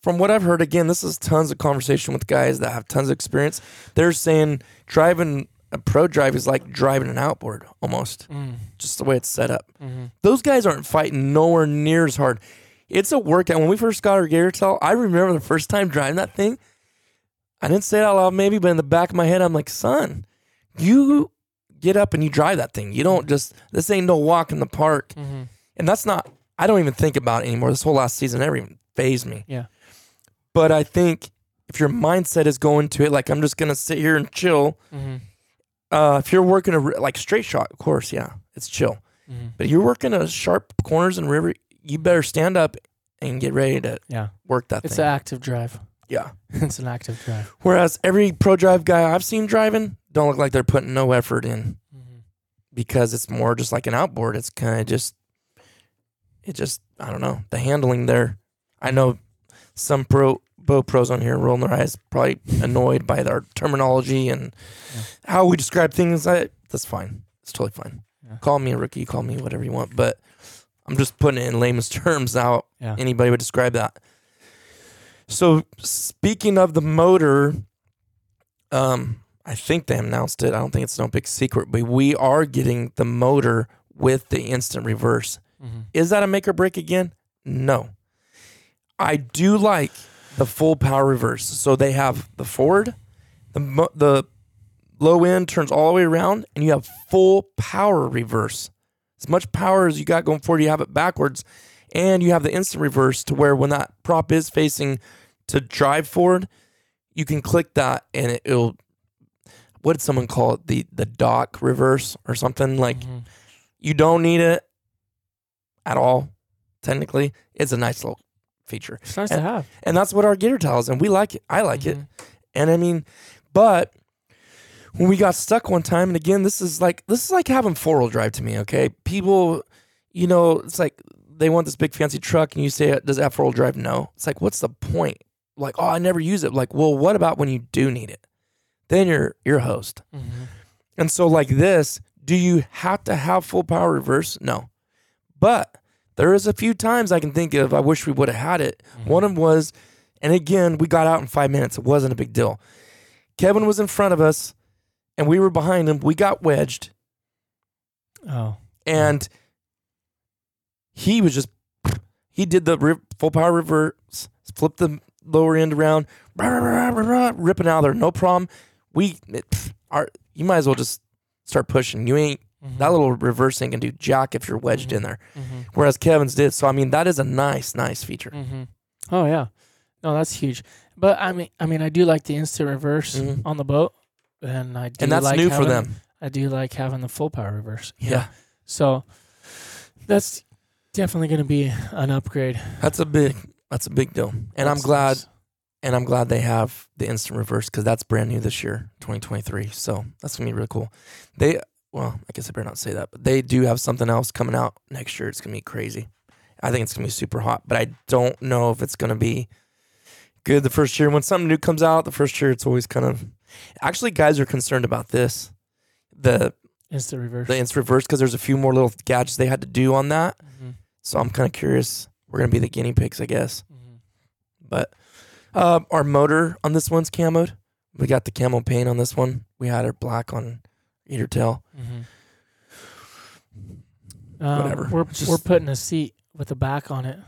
from what I've heard, again, this is tons of conversation with guys that have tons of experience. They're saying driving a pro drive is like driving an outboard almost, Mm. just the way it's set up. hmm Those guys aren't fighting nowhere near as hard. It's a workout. When we first got our Gator Tail, I remember the first time driving that thing. I didn't say it out loud, maybe, but in the back of my head, I'm like, son, you get up and you drive that thing. You don't just, this ain't no walk in the park. hmm And that's not, I don't even think about it anymore. This whole last season never even phased me. Yeah. But I think if your mindset is going to it, like, I'm just going to sit here and chill. hmm Uh, if you're working a, like straight shot, of course, yeah, it's chill. hmm But you're working a sharp corners and river, you better stand up and get ready to Yeah. work that It's thing. an active drive. yeah. it's an active drive. Whereas every pro drive guy I've seen driving don't look like they're putting no effort in hmm because it's more just like an outboard. It's kind of just, it just, I don't know, the handling there. I know some pro bow pros on here rolling their eyes, probably annoyed by our terminology and Yeah. how we describe things. I, that's fine. It's totally fine. Yeah. Call me a rookie, call me whatever you want, but I'm just putting it in layman's terms how Yeah. anybody would describe that. So speaking of the motor, um, I think they announced it. I don't think it's no big secret, but we are getting the motor with the instant reverse. hmm Is that a make or break again? No. I do like the full power reverse. So they have the forward, the mo- the low end turns all the way around, and you have full power reverse. As much power as you got going forward, you have it backwards, and you have the instant reverse to where when that prop is facing to drive forward, you can click that and it, it'll. What did someone call it? The the dock reverse or something like Mhm. you don't need it at all. Technically, it's a nice little feature, It's nice And- to have. and that's what our Gator tells, and we like it. I like it, Mhm. and I mean, but when we got stuck one time, and again, this is like this is like having four wheel drive to me. Okay, people, you know, it's like they want this big fancy truck, and you say, "Does it have four wheel drive?" No. It's like, what's the point? Like, oh, I never use it. Like, well, what about when you do need it? Then you're a host. Mhm. And so, like this, do you have to have full power reverse? No. But there is a few times I can think of, I wish we would have had it. Mm-hmm. One of them was, and again, we got out in five minutes. It wasn't a big deal. Kevin was in front of us and we were behind him. We got wedged Oh. and he was just, he did the full power reverse, flipped the lower end around, rah, rah, rah, rah, rah, ripping out there. No problem. We, it, our, you might as well just start pushing. You ain't, Mhm. that little reversing can do jack if you're wedged in there. Mhm. Whereas Kevin's did. So I mean that is a nice, nice feature. hmm Oh yeah, no, that's huge. But I mean, I mean, I do like the instant reverse Mhm. on the boat, and I do And that's like new for having- them. I do like having the full power reverse. know? Yeah. So that's definitely going to be an upgrade. That's a big that's a big deal. And I'm glad nice. and I'm glad they have the instant reverse because that's brand new this year, 2023. So that's gonna be really cool. They well, I guess I better not say that, but they do have something else coming out next year. It's gonna be crazy. I think it's gonna be super hot, but I don't know if it's gonna be good the first year. When something new comes out, the first year it's always kind of actually guys are concerned about this. The Instant reverse. the instant reverse because there's a few more little gadgets they had to do on that. Mhm. So I'm kind of curious. We're gonna be the guinea pigs, I guess. Mhm. But uh, our motor on this one's camoed. We got the camo paint on this one. We had it black on either tail. Mhm. Um, Whatever. We're Just- we're putting a seat with a back on it.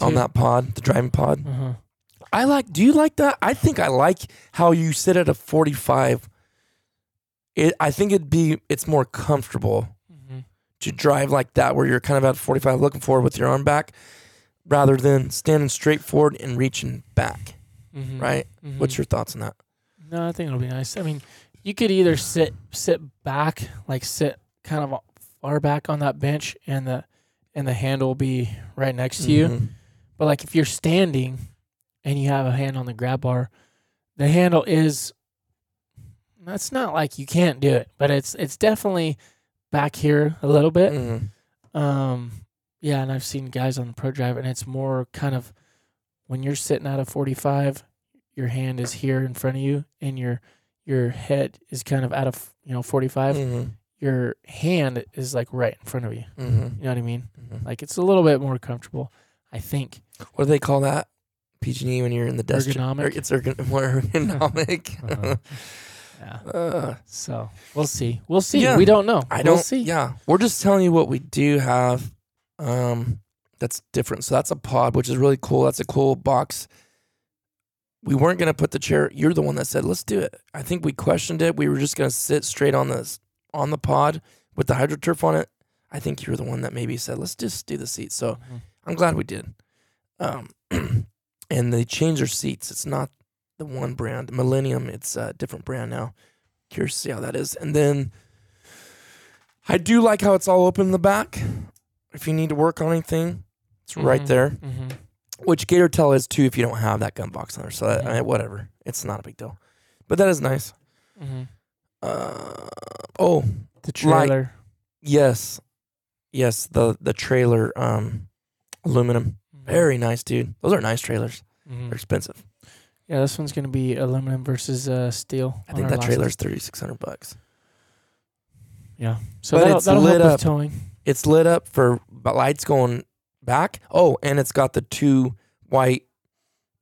On too. that pod, the driving pod. Uh-huh. I like. Do you like that? I think I like how you sit at a 45. It. I think it'd be. It's more comfortable Mhm. to drive like that, where you're kind of at 45, looking forward with your arm back, rather than standing straight forward and reaching back. Mhm. Right. Mhm. What's your thoughts on that? No, I think it'll be nice. I mean, you could either sit sit back, like sit kind of far back on that bench, and the and the handle will be right next to you. Mhm. But like if you're standing and you have a hand on the grab bar, the handle is that's not like you can't do it, but it's it's definitely back here a little bit. Mhm. Um yeah, and I've seen guys on the pro drive and it's more kind of when you're sitting at a 45, your hand is here in front of you and your your head is kind of out of you know 45. Mhm. Your hand is like right in front of you. Mhm. You know what I mean? Mhm. Like it's a little bit more comfortable, I think. What do they call that? PG&E when you're in the desk. Ergonomic? Er- It's ergon- more ergonomic. Uh-huh. Yeah. Uh, So we'll see. We'll see. Yeah. We don't know. I we'll don't. see. Yeah, we're just telling you what we do have. Um, that's different. So that's a pod, which is really cool. That's a cool box. We weren't gonna put the chair. You're the one that said let's do it. I think we questioned it. We were just gonna sit straight on this on the pod with the hydroturf on it. I think you're the one that maybe said let's just do the seat. So Mhm. I'm glad we did. Um, and they changed their seats. It's not the one brand, Millennium. It's a different brand now. Curious to see how that is. And then I do like how it's all open in the back. If you need to work on anything, it's right Mhm. there. Mm-hmm. Which Gator Tail is too if you don't have that gun box on there. So that, Mhm. uh, whatever, it's not a big deal. But that is nice. Mm-hmm. Uh, oh The trailer. yes, yes. The the trailer, um, aluminum, very nice, dude. Those are nice trailers. Mhm. They're expensive. Yeah, this one's gonna be aluminum versus uh, steel. I think that trailer's thirty six hundred bucks. Yeah. So But that'll, it's that'll lit help up. with towing. It's lit up for lights going back. Oh, and it's got the two white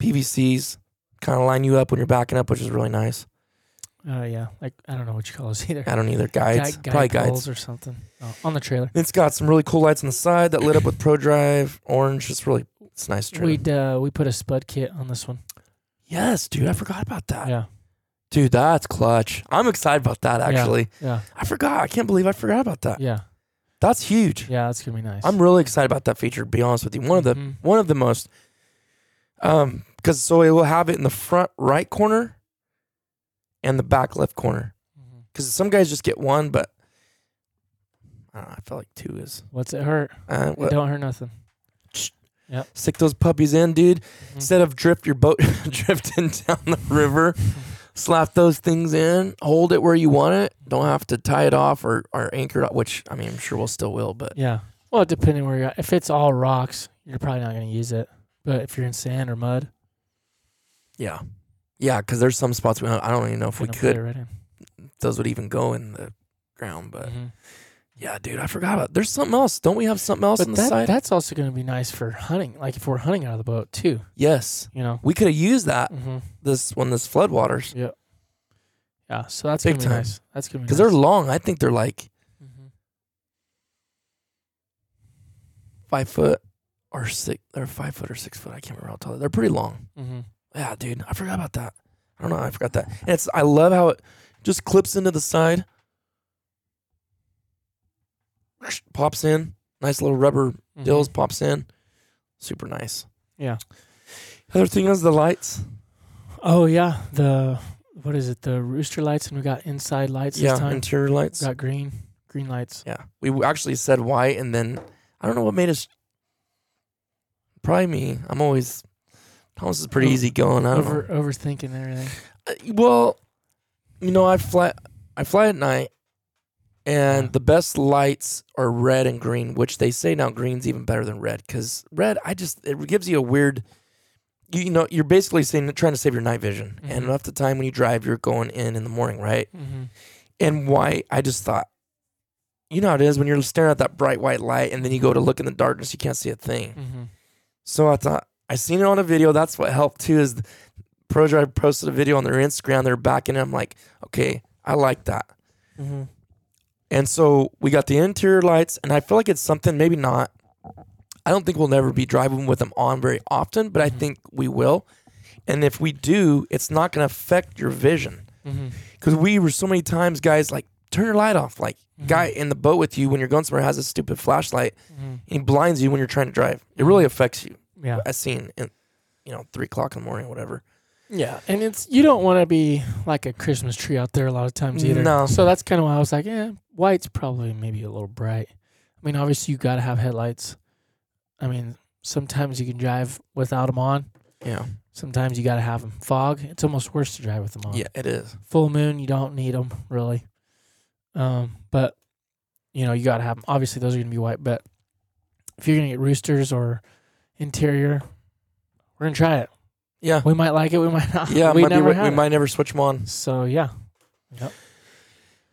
PVCs kind of line you up when you're backing up, which is really nice. Uh, yeah. Like I don't know what you call those either. I don't either guides, Guide, probably guide poles guides. or something. Oh, on the trailer. It's got some really cool lights on the side that lit up with Pro Drive orange. It's really it's nice. We uh we put a spud kit on this one. yes, dude, I forgot about that. Yeah. Dude, that's clutch. I'm excited about that. Yeah. Actually, Yeah. I forgot. I can't believe I forgot about that. Yeah. That's huge. Yeah. That's gonna be nice. I'm really excited about that feature. To be honest with you, one of the Mhm. one of the most um because so it will have it in the front right corner and the back left corner because some guys just get one but I, don't know, I feel like two is What's it hurt? uh, It what- don't hurt nothing. stick those puppies in dude Mhm. instead of drift your boat drifting down the river slap those things in hold it where you want it don't have to tie it off or, or anchor it up which i mean i'm sure we'll still will but Yeah. Well, depending where you're at. If it's all rocks, you're probably not gonna use it. But if you're in sand or mud, yeah yeah because there's some spots we don't, i don't even know if we gonna put could right in. those would even go in the ground. But Mhm. Yeah, dude, I forgot about. There's something else. Don't we have something else But on the that, side? that's also going to be nice for hunting. Like if we're hunting out of the boat too, yes, you know. we could have used that hmm this when this floodwaters Yeah. Yeah, so that's Big gonna be time. nice. That's gonna be because nice. they're long. I think they're like Mhm. five foot or six. They're five foot or six foot. I can't remember how tall. They're they're pretty long. Mhm. Yeah, dude, I forgot about that. I don't know. I forgot that. And it's. I love how it just clips into the side, pops in. Nice little rubber Mhm. dills pops in. Super nice. Yeah. Other thing is the lights. Oh yeah, the what is it? The rooster lights, and we got inside lights yeah, this time. interior lights. We got green, green lights. Yeah, we actually said white, and then I don't know what made us. Probably me. I'm always. Thomas is pretty easy going. I Over overthinking everything. Uh, Well, you know, I fly. I fly at night, and Yeah. the best lights are red and green, which they say now green's even better than red because red, I just it gives you a weird. You, you know, you're basically saying trying to save your night vision, and Mhm. half the time when you drive, you're going in in the morning, right? Mm-hmm. and why, I just thought, you know how it is when you're staring at that bright white light and then you go to look in the darkness, you can't see a thing. Mm-hmm. So I thought, I seen it on a video. That's what helped too. Is ProDrive posted a video on their Instagram. They're backing it. I'm like, okay, I like that. Mm-hmm. And so we got the interior lights, and I feel like it's something, maybe not. I don't think we'll never be driving with them on very often, but I Mhm. think we will. And if we do, it's not going to affect your vision. Mm-hmm. Because we were so many times, guys, like, turn your light off. Like, Mhm. guy in the boat with you when you're going somewhere has a stupid flashlight Mm-hmm. and he blinds you when you're trying to drive. It really affects you. Yeah. I seen in, you know, three o'clock in the morning or whatever. Yeah, and it's you don't want to be like a Christmas tree out there a lot of times either. No. So that's kind of why I was like, yeah, white's probably maybe a little bright. I mean, obviously you got to have headlights. I mean, sometimes you can drive without them on. Yeah. Sometimes you got to have them. Fog, it's almost worse to drive with them on. Yeah, it is. Full moon, you don't need them really. Um, but you know you got to have them. Obviously, those are gonna be white. But if you're gonna get roosters or interior, we're gonna try it. Yeah. We might like it. We might not. Yeah, we might be, never we it. might never switch them on. So yeah, Yep.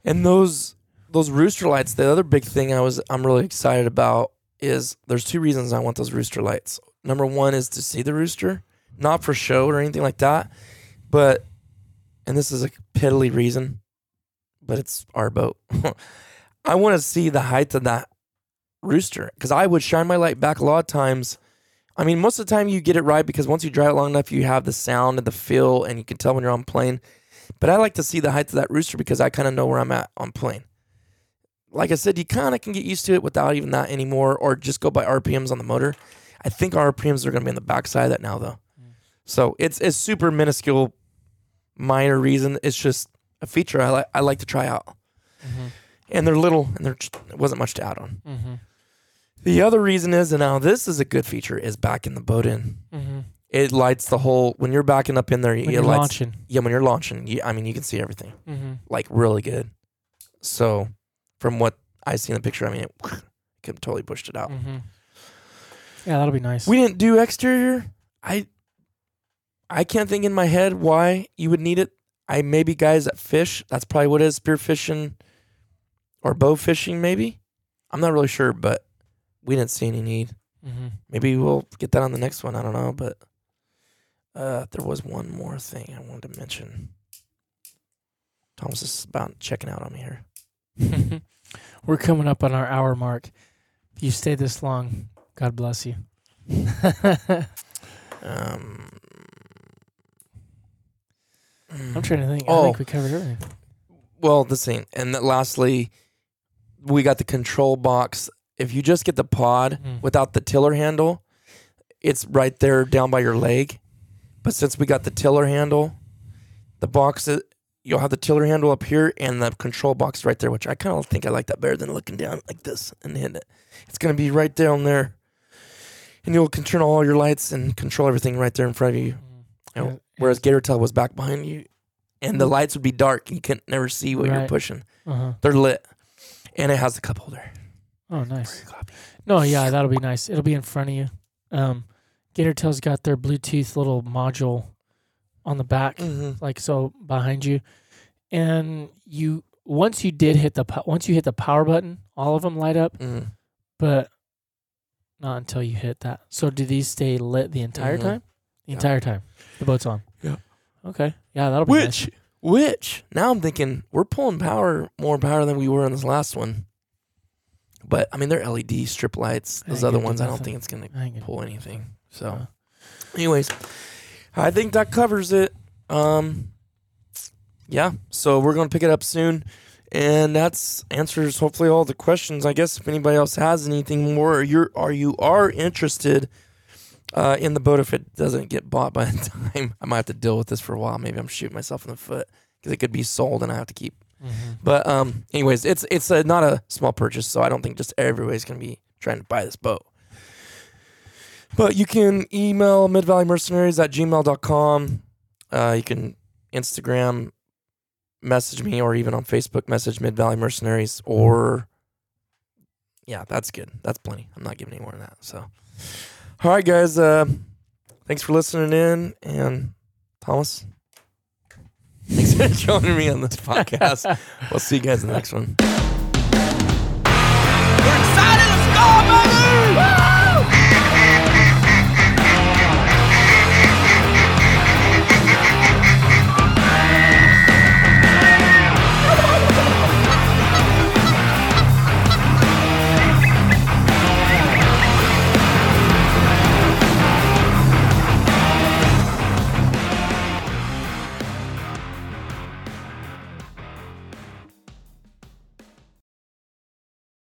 And those those rooster lights, the other big thing I was I'm really excited about is there's two reasons I want those rooster lights. Number one is to see the rooster, not for show or anything like that, but and this is a piddly reason, but it's our boat. I want to see the height of that rooster because I would shine my light back a lot of times. I mean, most of the time you get it right because once you drive it long enough, you have the sound and the feel, and you can tell when you're on plane. But I like to see the height of that rooster because I kind of know where I'm at on plane. Like I said, you kind of can get used to it without even that anymore, or just go by RPMs on the motor. I think RPMs are going to be on the backside of that now, though. So it's it's super minuscule, minor reason. It's just a feature I like I like to try out, and they're little, and there wasn't much to add on. mm-hmm. The other reason is, and now this is a good feature, is backing the boat in. Mm-hmm. It lights the whole when you're backing up in there. when it you're lights, launching. Yeah, when you're launching, you, I mean, you can see everything Mm-hmm. like really good. So, from what I see in the picture, I mean, it could totally pushed it out. Mm-hmm. Yeah, that'll be nice. We didn't do exterior. I I can't think in my head why you would need it. I maybe guys that fish. That's probably what it is. Spear fishing or bow fishing, maybe. I'm not really sure, but we didn't see any need. mm-hmm. Maybe we'll get that on the next one. I don't know, but uh, there was one more thing I wanted to mention. Thomas is about checking out on me here. We're coming up on our hour mark. If you stay this long, God bless you. Um, I'm trying to think. I Oh. think we covered everything. Well, the same. And lastly, we got the control box. If you just get the pod Mm. without the tiller handle, it's right there down by your leg. But since we got the tiller handle, the box it- you'll have the tiller handle up here and the control box right there, which I kind of think I like that better than looking down like this and hitting it. It's gonna be right down there, and you'll control all your lights and control everything right there in front of you. You know, whereas Gator Tail was back behind you, and the lights would be dark. You couldn't never see what you're pushing. Uh-huh. They're lit, and it has the cup holder. Oh, nice. No, yeah, that'll be nice. It'll be in front of you. Um, Gator Tail's got their Bluetooth little module on the back, Mm-hmm. like so behind you, and you once you did hit the once you hit the power button, all of them light up, Mm-hmm. but not until you hit that. So do these stay lit the entire Mhm. time? The Yeah. entire time the boat's on. Yeah. Okay. Yeah, that'll be nice. Which, which now I'm thinking we're pulling power more power than we were in this last one. But I mean, they're LED strip lights. Those other ones, I don't think it's gonna I ain't gonna- pull anything. So, anyways, I think that covers it. Um, yeah. So we're gonna pick it up soon, and that's answers hopefully all the questions. I guess if anybody else has anything more, or you're or you are interested uh, in the boat, if it doesn't get bought by the time, I might have to deal with this for a while. Maybe I'm shooting myself in the foot because it could be sold and I have to keep Mhm. but um, anyways, it's it's a, not a small purchase, so I don't think just everybody's gonna be trying to buy this boat. But you can email midvalleymercenaries at gmail.com. Uh, you can Instagram message me or even on Facebook message Mid Valley Mercenaries or yeah, that's good. That's plenty. I'm not giving any more than that. So all right guys, uh, thanks for listening in and Thomas. Thanks for joining me on this podcast. we'll see you guys in the next one. We're excited. Let's go, baby!